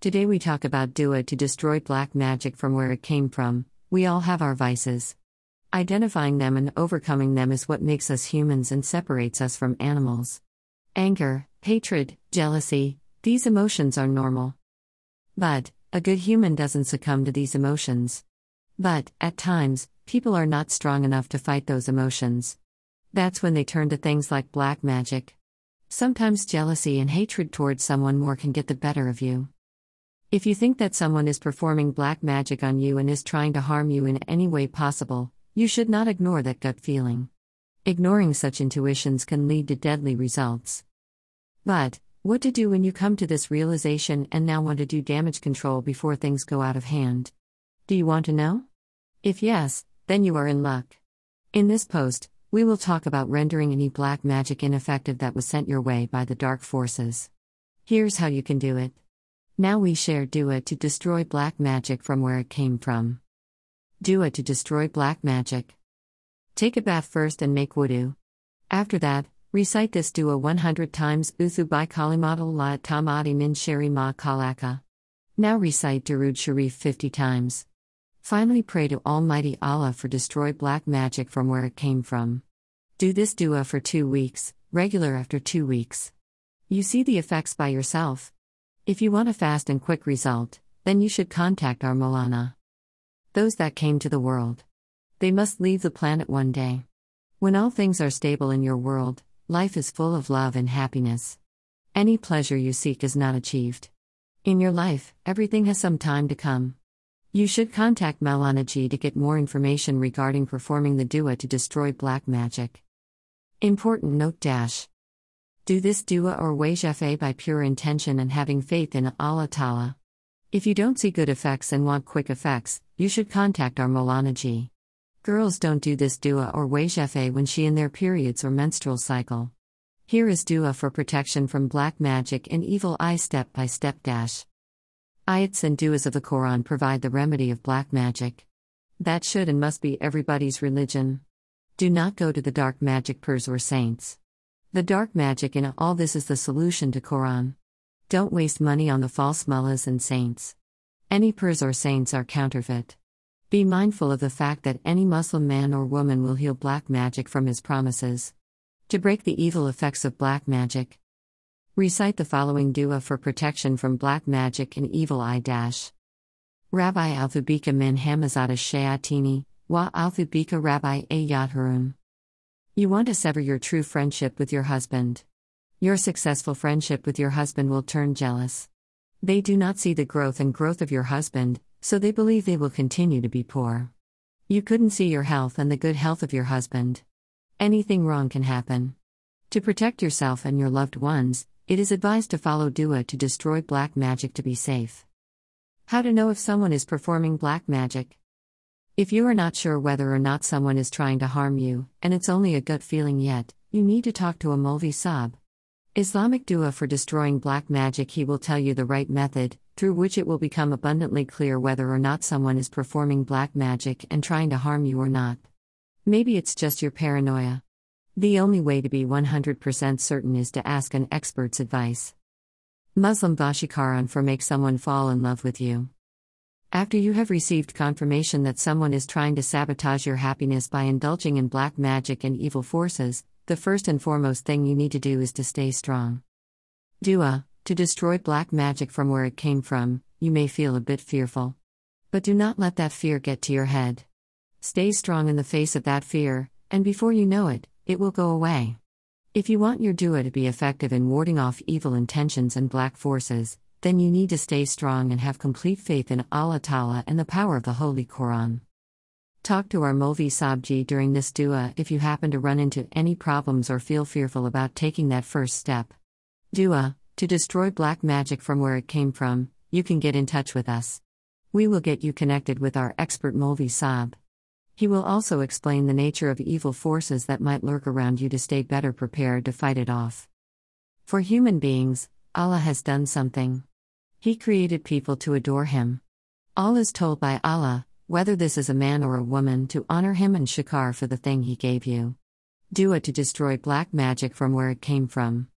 Today we talk about Dua to destroy black magic from where it came from. We all have our vices. Identifying them and overcoming them is what makes us humans and separates us from animals. Anger, hatred, jealousy, these emotions are normal. But, a good human doesn't succumb to these emotions. But, at times, people are not strong enough to fight those emotions. That's when they turn to things like black magic. Sometimes jealousy and hatred towards someone more can get the better of you. If you think that someone is performing black magic on you and is trying to harm you in any way possible, you should not ignore that gut feeling. Ignoring such intuitions can lead to deadly results. But, what to do when you come to this realization and now want to do damage control before things go out of hand? Do you want to know? If yes, then you are in luck. In this post, we will talk about rendering any black magic ineffective that was sent your way by the dark forces. Here's how you can do it. Now we share Dua to destroy black magic from where it came from. Dua to destroy black magic. Take a bath first and make wudu. After that, recite this dua 100 times Uthu by La Tamadi Min Shari Ma Kalaka. Now recite Durud Sharif 50 times. Finally, pray to Almighty Allah for destroy black magic from where it came from. Do this dua for two weeks, regular after two weeks. You see the effects by yourself. If you want a fast and quick result, then you should contact our Molana. Those that came to the world. They must leave the planet one day. When all things are stable in your world, life is full of love and happiness. Any pleasure you seek is not achieved. In your life, everything has some time to come. You should contact Malana Malanaji to get more information regarding performing the dua to destroy black magic. Important note dash. Do this dua or wajafe by pure intention and having faith in Allah Ta'ala. If you don't see good effects and want quick effects, you should contact our Molanaji. Girls don't do this dua or wajafe when she in their periods or menstrual cycle. Here is dua for protection from black magic and evil eye step by step dash. Ayats and duas of the Quran provide the remedy of black magic. That should and must be everybody's religion. Do not go to the dark magic pers or saints. The dark magic in all this is the solution to Quran. Don't waste money on the false mullahs and saints. Any pers or saints are counterfeit. Be mindful of the fact that any Muslim man or woman will heal black magic from his promises. To break the evil effects of black magic, Recite the following dua for protection from black magic and evil eye dash. Rabbi Althubika min Hamazada Shayatini, wa Althubika Rabbi Ayat Harun. You want to sever your true friendship with your husband. Your successful friendship with your husband will turn jealous. They do not see the growth and growth of your husband, so they believe they will continue to be poor. You couldn't see your health and the good health of your husband. Anything wrong can happen. To protect yourself and your loved ones, it is advised to follow Dua to destroy black magic to be safe. How to know if someone is performing black magic? If you are not sure whether or not someone is trying to harm you, and it's only a gut feeling yet, you need to talk to a Mulvi Sab. Islamic Dua for destroying black magic, he will tell you the right method, through which it will become abundantly clear whether or not someone is performing black magic and trying to harm you or not. Maybe it's just your paranoia. The only way to be 100% certain is to ask an expert's advice. Muslim Vashikaran for make someone fall in love with you. After you have received confirmation that someone is trying to sabotage your happiness by indulging in black magic and evil forces, the first and foremost thing you need to do is to stay strong. Dua, to destroy black magic from where it came from, you may feel a bit fearful. But do not let that fear get to your head. Stay strong in the face of that fear, and before you know it, it will go away. If you want your dua to be effective in warding off evil intentions and black forces, then you need to stay strong and have complete faith in Allah Ta'ala and the power of the Holy Quran. Talk to our Molvi Sabji during this dua if you happen to run into any problems or feel fearful about taking that first step. Dua, to destroy black magic from where it came from, you can get in touch with us. We will get you connected with our expert Molvi Sab. He will also explain the nature of evil forces that might lurk around you to stay better prepared to fight it off. For human beings, Allah has done something. He created people to adore Him. All is told by Allah, whether this is a man or a woman, to honor Him and shakar for the thing He gave you. Dua to destroy black magic from where it came from.